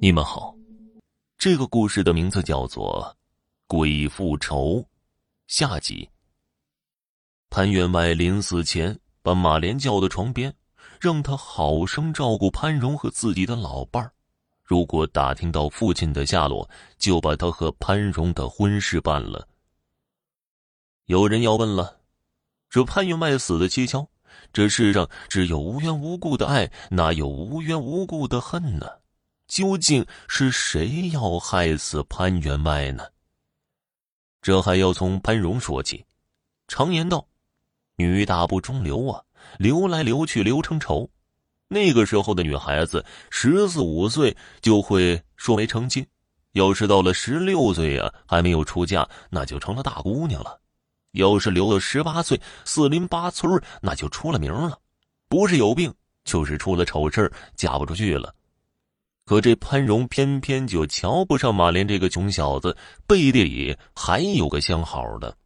你们好，这个故事的名字叫做《鬼复仇》下集。潘员外临死前把马莲叫到床边，让他好生照顾潘荣和自己的老伴儿。如果打听到父亲的下落，就把他和潘荣的婚事办了。有人要问了：这潘员外死的蹊跷，这世上只有无缘无故的爱，哪有无缘无故的恨呢？究竟是谁要害死潘员外呢？这还要从潘荣说起。常言道：“女大不中留啊，留来留去留成仇。”那个时候的女孩子十四五岁就会说没成亲，要是到了十六岁呀还没有出嫁，那就成了大姑娘了；要是留到十八岁，四邻八村那就出了名了，不是有病就是出了丑事嫁不出去了。可这潘荣偏偏就瞧不上马莲这个穷小子，背地里还有个相好的。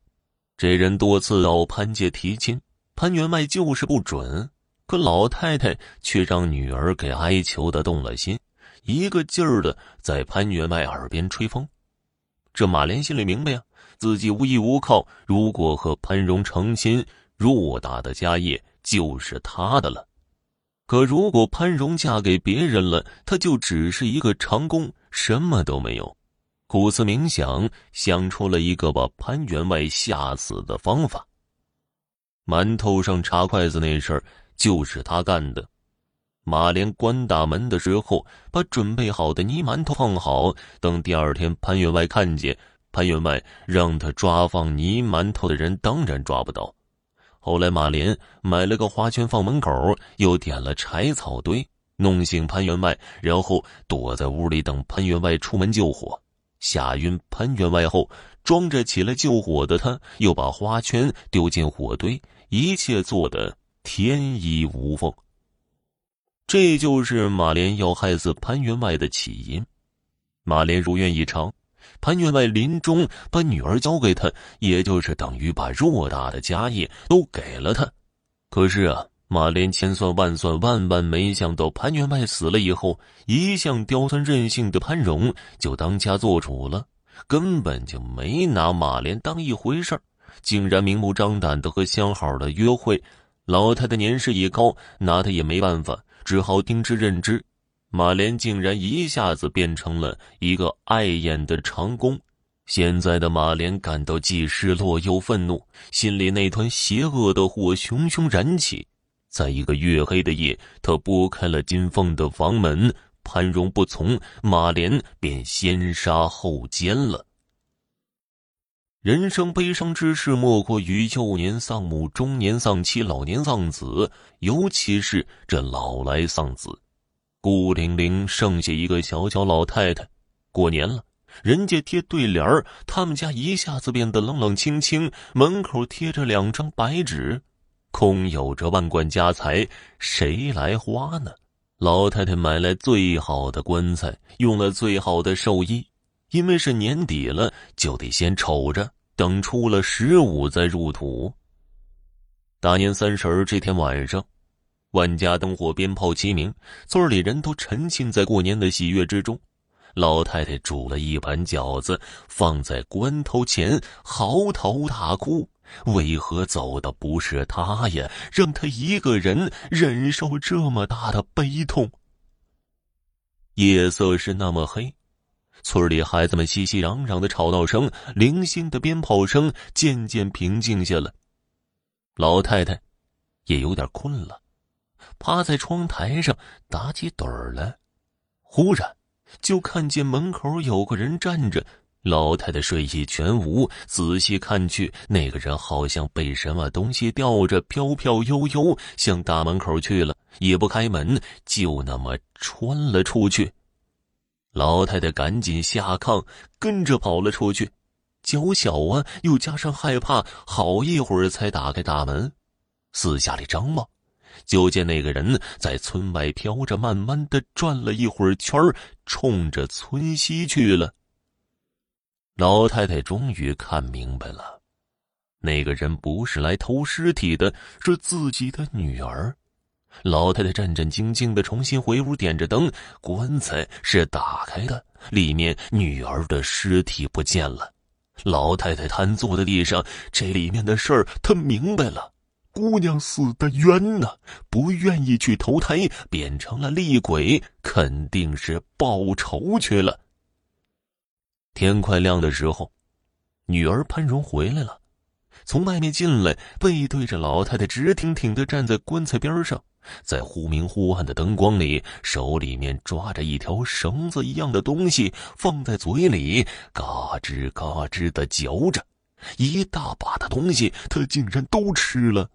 这人多次到潘家提亲，潘员外就是不准。可老太太却让女儿给哀求的动了心，一个劲儿的在潘员外耳边吹风。这马莲心里明白呀，自己无依无靠，如果和潘荣成亲，偌大的家业就是他的了。可如果潘荣嫁给别人了，他就只是一个长工，什么都没有。苦思冥想，想出了一个把潘员外吓死的方法。馒头上插筷子那事儿就是他干的。马莲关大门的时候，把准备好的泥馒头放好，等第二天潘员外看见，潘员外让他抓放泥馒头的人，当然抓不到。后来，马莲买了个花圈放门口，又点了柴草堆，弄醒潘员外，然后躲在屋里等潘员外出门救火。吓晕潘员外后，装着起来救火的他，又把花圈丢进火堆，一切做得天衣无缝。这就是马莲要害死潘员外的起因。马莲如愿以偿。潘员外临终把女儿交给他，也就是等于把偌大的家业都给了他。可是啊，马莲千算万算，万万没想到，潘员外死了以后，一向刁钻任性的潘荣就当家做主了，根本就没拿马莲当一回事儿，竟然明目张胆的和相好的约会。老太太年事已高，拿他也没办法，只好听之任之。马莲竟然一下子变成了一个碍眼的长工，现在的马莲感到既失落又愤怒，心里那团邪恶的火熊熊燃起。在一个月黑的夜，他拨开了金凤的房门，潘荣不从，马莲便先杀后奸了。人生悲伤之事，莫过于幼年丧母，中年丧妻，老年丧子，尤其是这老来丧子。孤零零剩下一个小小老太太，过年了，人家贴对联儿，他们家一下子变得冷冷清清。门口贴着两张白纸，空有着万贯家财，谁来花呢？老太太买来最好的棺材，用了最好的寿衣，因为是年底了，就得先瞅着，等出了十五再入土。大年三十这天晚上。万家灯火，鞭炮齐鸣，村里人都沉浸在过年的喜悦之中。老太太煮了一盘饺子，放在棺头前，嚎啕大哭。为何走的不是他呀？让他一个人忍受这么大的悲痛。夜色是那么黑，村里孩子们熙熙攘攘的吵闹声，零星的鞭炮声渐渐平静下来。老太太也有点困了。趴在窗台上打起盹儿来，忽然就看见门口有个人站着。老太太睡意全无，仔细看去，那个人好像被什么东西吊着，飘飘悠悠向大门口去了，也不开门，就那么穿了出去。老太太赶紧下炕，跟着跑了出去，脚小啊，又加上害怕，好一会儿才打开大门，四下里张望。就见那个人在村外飘着，慢慢的转了一会儿圈冲着村西去了。老太太终于看明白了，那个人不是来偷尸体的，是自己的女儿。老太太战战兢兢的重新回屋，点着灯，棺材是打开的，里面女儿的尸体不见了。老太太瘫坐在地上，这里面的事儿她明白了。姑娘死的冤呐，不愿意去投胎，变成了厉鬼，肯定是报仇去了。天快亮的时候，女儿潘荣回来了，从外面进来，背对着老太太，直挺挺的站在棺材边上，在忽明忽暗的灯光里，手里面抓着一条绳子一样的东西，放在嘴里，嘎吱嘎吱的嚼着，一大把的东西，他竟然都吃了。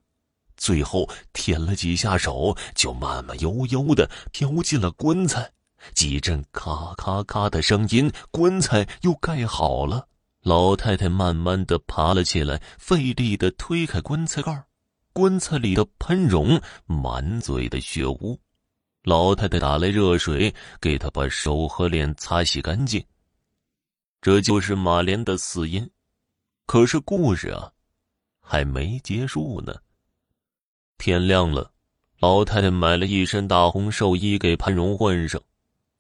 最后舔了几下手，就慢慢悠悠的飘进了棺材。几阵咔咔咔的声音，棺材又盖好了。老太太慢慢的爬了起来，费力的推开棺材盖棺材里的潘荣满嘴的血污。老太太打来热水，给他把手和脸擦洗干净。这就是马莲的死因。可是故事啊，还没结束呢。天亮了，老太太买了一身大红寿衣给潘荣换上，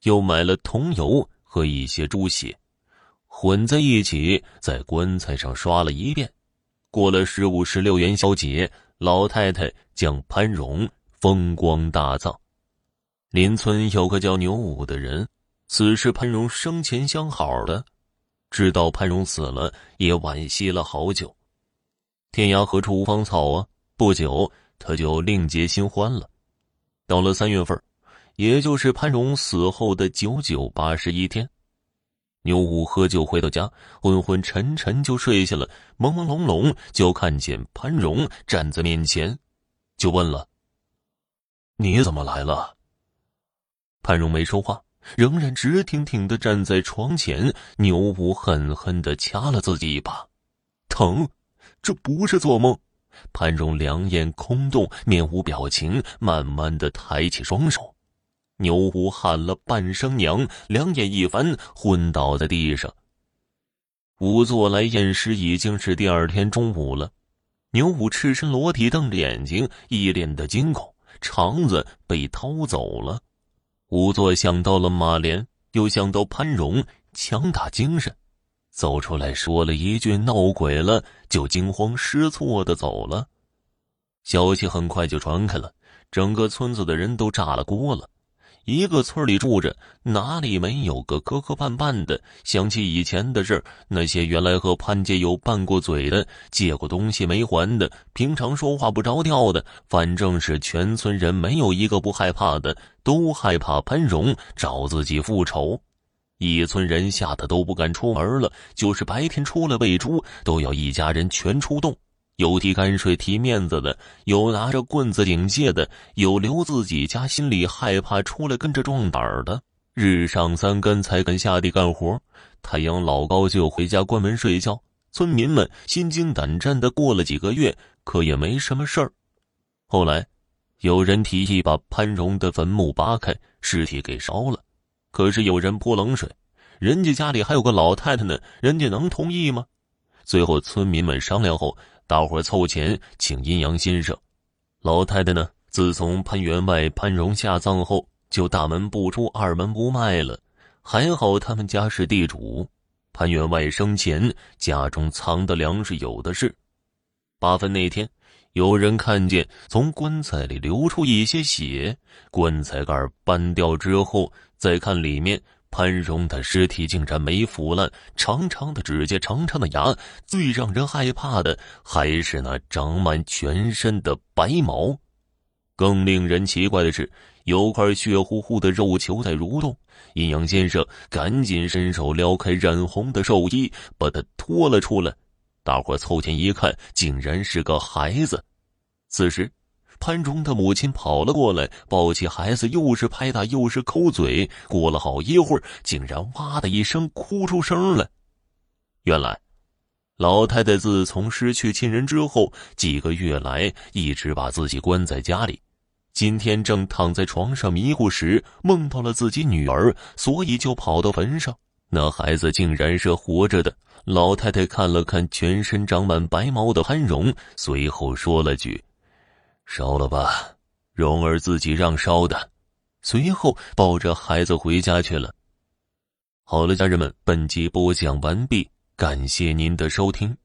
又买了桐油和一些猪血，混在一起在棺材上刷了一遍。过了十五十六元宵节，老太太将潘荣风光大葬。邻村有个叫牛武的人，此是潘荣生前相好的，知道潘荣死了，也惋惜了好久。天涯何处无芳草啊！不久。他就另结新欢了。到了三月份，也就是潘荣死后的九九八十一天，牛五喝酒回到家，昏昏沉沉就睡下了。朦朦胧胧就看见潘荣站在面前，就问了：“你怎么来了？”潘荣没说话，仍然直挺挺的站在床前。牛五狠狠的掐了自己一把，疼，这不是做梦。潘荣两眼空洞，面无表情，慢慢的抬起双手。牛五喊了半声娘，两眼一翻，昏倒在地上。仵作来验尸，已经是第二天中午了。牛五赤身裸体，瞪着眼睛，一脸的惊恐，肠子被掏走了。仵作想到了马莲，又想到潘荣，强打精神。走出来说了一句“闹鬼了”，就惊慌失措的走了。消息很快就传开了，整个村子的人都炸了锅了。一个村里住着，哪里没有个磕磕绊绊的？想起以前的事那些原来和潘家有拌过嘴的，借过东西没还的，平常说话不着调的，反正是全村人没有一个不害怕的，都害怕潘荣找自己复仇。一村人吓得都不敢出门了，就是白天出来喂猪，都要一家人全出动。有提泔水提面子的，有拿着棍子警戒的，有留自己家心里害怕出来跟着壮胆的。日上三竿才肯下地干活，太阳老高就回家关门睡觉。村民们心惊胆战的过了几个月，可也没什么事儿。后来，有人提议把潘荣的坟墓扒开，尸体给烧了。可是有人泼冷水，人家家里还有个老太太呢，人家能同意吗？最后村民们商量后，大伙凑钱请阴阳先生。老太太呢，自从潘员外潘荣下葬后，就大门不出二门不迈了。还好他们家是地主，潘员外生前家中藏的粮食有的是。八分那天。有人看见从棺材里流出一些血，棺材盖搬掉之后，再看里面，潘荣的尸体竟然没腐烂，长长的指甲，长长的牙，最让人害怕的还是那长满全身的白毛。更令人奇怪的是，有块血乎乎的肉球在蠕动。阴阳先生赶紧伸手撩开染红的寿衣，把它拖了出来。大伙凑近一看，竟然是个孩子。此时，潘荣的母亲跑了过来，抱起孩子，又是拍打，又是抠嘴。过了好一会儿，竟然哇的一声哭出声来。原来，老太太自从失去亲人之后，几个月来一直把自己关在家里。今天正躺在床上迷糊时，梦到了自己女儿，所以就跑到坟上。那孩子竟然是活着的。老太太看了看全身长满白毛的潘荣，随后说了句：“烧了吧，蓉儿自己让烧的，随后抱着孩子回家去了。好了，家人们，本集播讲完毕，感谢您的收听。